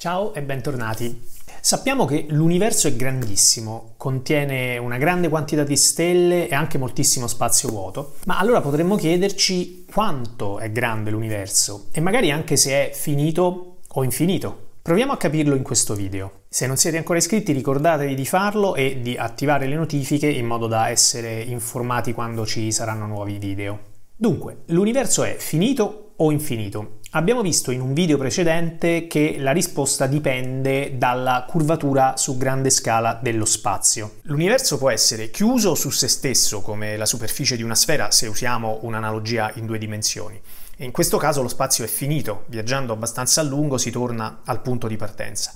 Ciao e bentornati. Sappiamo che l'universo è grandissimo, contiene una grande quantità di stelle e anche moltissimo spazio vuoto, ma allora potremmo chiederci quanto è grande l'universo e magari anche se è finito o infinito. Proviamo a capirlo in questo video. Se non siete ancora iscritti ricordatevi di farlo e di attivare le notifiche in modo da essere informati quando ci saranno nuovi video. Dunque, l'universo è finito o infinito? Abbiamo visto in un video precedente che la risposta dipende dalla curvatura su grande scala dello spazio. L'universo può essere chiuso su se stesso, come la superficie di una sfera, se usiamo un'analogia in due dimensioni. E in questo caso lo spazio è finito, viaggiando abbastanza a lungo si torna al punto di partenza.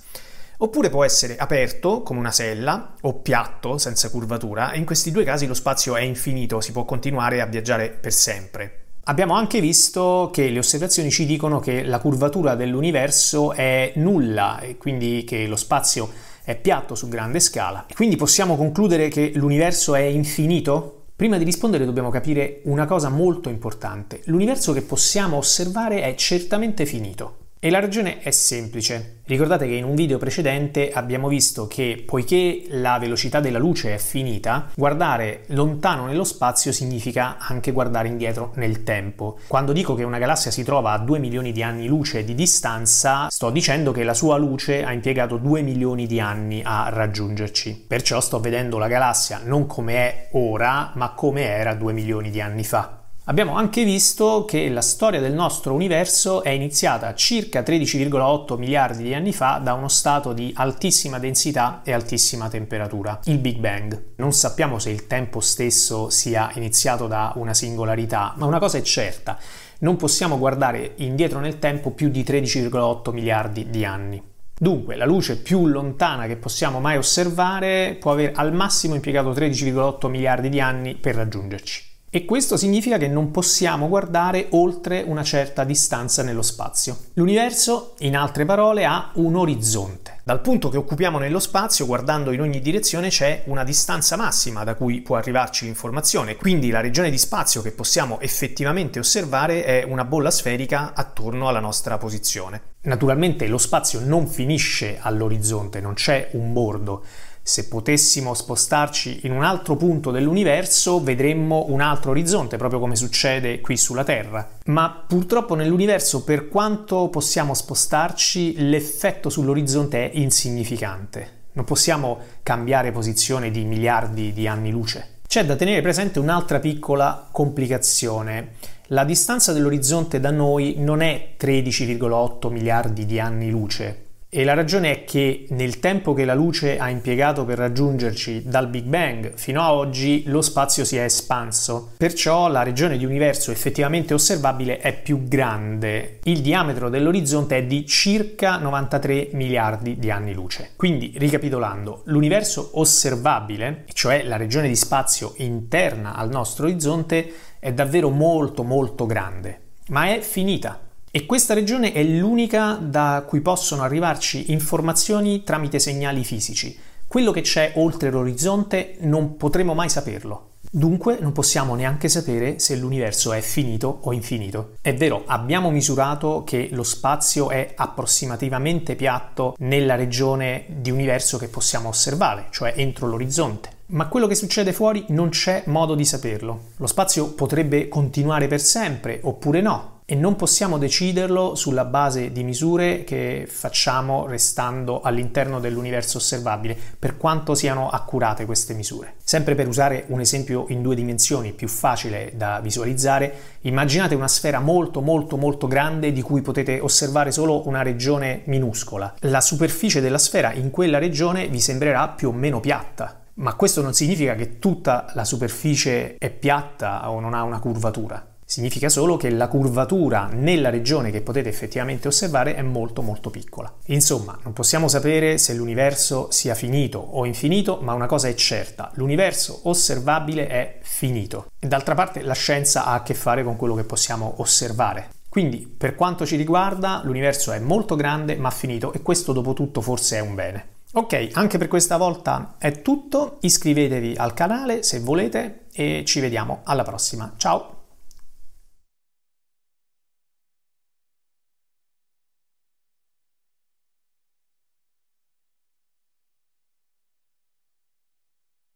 Oppure può essere aperto come una sella o piatto senza curvatura e in questi due casi lo spazio è infinito, si può continuare a viaggiare per sempre. Abbiamo anche visto che le osservazioni ci dicono che la curvatura dell'universo è nulla e quindi che lo spazio è piatto su grande scala. Quindi possiamo concludere che l'universo è infinito? Prima di rispondere dobbiamo capire una cosa molto importante. L'universo che possiamo osservare è certamente finito. E la ragione è semplice. Ricordate che in un video precedente abbiamo visto che poiché la velocità della luce è finita, guardare lontano nello spazio significa anche guardare indietro nel tempo. Quando dico che una galassia si trova a 2 milioni di anni luce di distanza, sto dicendo che la sua luce ha impiegato 2 milioni di anni a raggiungerci. Perciò sto vedendo la galassia non come è ora, ma come era 2 milioni di anni fa. Abbiamo anche visto che la storia del nostro universo è iniziata circa 13,8 miliardi di anni fa da uno stato di altissima densità e altissima temperatura, il Big Bang. Non sappiamo se il tempo stesso sia iniziato da una singolarità, ma una cosa è certa, non possiamo guardare indietro nel tempo più di 13,8 miliardi di anni. Dunque, la luce più lontana che possiamo mai osservare può aver al massimo impiegato 13,8 miliardi di anni per raggiungerci. E questo significa che non possiamo guardare oltre una certa distanza nello spazio. L'universo, in altre parole, ha un orizzonte. Dal punto che occupiamo nello spazio, guardando in ogni direzione, c'è una distanza massima da cui può arrivarci l'informazione. Quindi la regione di spazio che possiamo effettivamente osservare è una bolla sferica attorno alla nostra posizione. Naturalmente lo spazio non finisce all'orizzonte, non c'è un bordo se potessimo spostarci in un altro punto dell'universo vedremmo un altro orizzonte, proprio come succede qui sulla Terra. Ma purtroppo nell'universo, per quanto possiamo spostarci, l'effetto sull'orizzonte è insignificante. Non possiamo cambiare posizione di miliardi di anni luce. C'è da tenere presente un'altra piccola complicazione. La distanza dell'orizzonte da noi non è 13,8 miliardi di anni luce, e la ragione è che nel tempo che la luce ha impiegato per raggiungerci dal Big Bang fino a oggi lo spazio si è espanso, perciò la regione di universo effettivamente osservabile è più grande. Il diametro dell'orizzonte è di circa 93 miliardi di anni luce. Quindi, ricapitolando, l'universo osservabile, cioè la regione di spazio interna al nostro orizzonte, è davvero molto molto grande, ma è finita. E questa regione è l'unica da cui possono arrivarci informazioni tramite segnali fisici. Quello che c'è oltre l'orizzonte non potremo mai saperlo. Dunque non possiamo neanche sapere se l'universo è finito o infinito. È vero, abbiamo misurato che lo spazio è approssimativamente piatto nella regione di universo che possiamo osservare, cioè entro l'orizzonte. Ma quello che succede fuori non c'è modo di saperlo. Lo spazio potrebbe continuare per sempre oppure no, e non possiamo deciderlo sulla base di misure che facciamo restando all'interno dell'universo osservabile, per quanto siano accurate queste misure. Sempre per usare un esempio in due dimensioni più facile da visualizzare, immaginate una sfera molto molto molto grande di cui potete osservare solo una regione minuscola. La superficie della sfera in quella regione vi sembrerà più o meno piatta, ma questo non significa che tutta la superficie è piatta o non ha una curvatura. Significa solo che la curvatura nella regione che potete effettivamente osservare è molto molto piccola. Insomma, non possiamo sapere se l'universo sia finito o infinito, ma una cosa è certa, l'universo osservabile è finito. D'altra parte la scienza ha a che fare con quello che possiamo osservare. Quindi, per quanto ci riguarda, l'universo è molto grande ma finito e questo dopo tutto forse è un bene. Ok, anche per questa volta è tutto, iscrivetevi al canale se volete e ci vediamo alla prossima. Ciao!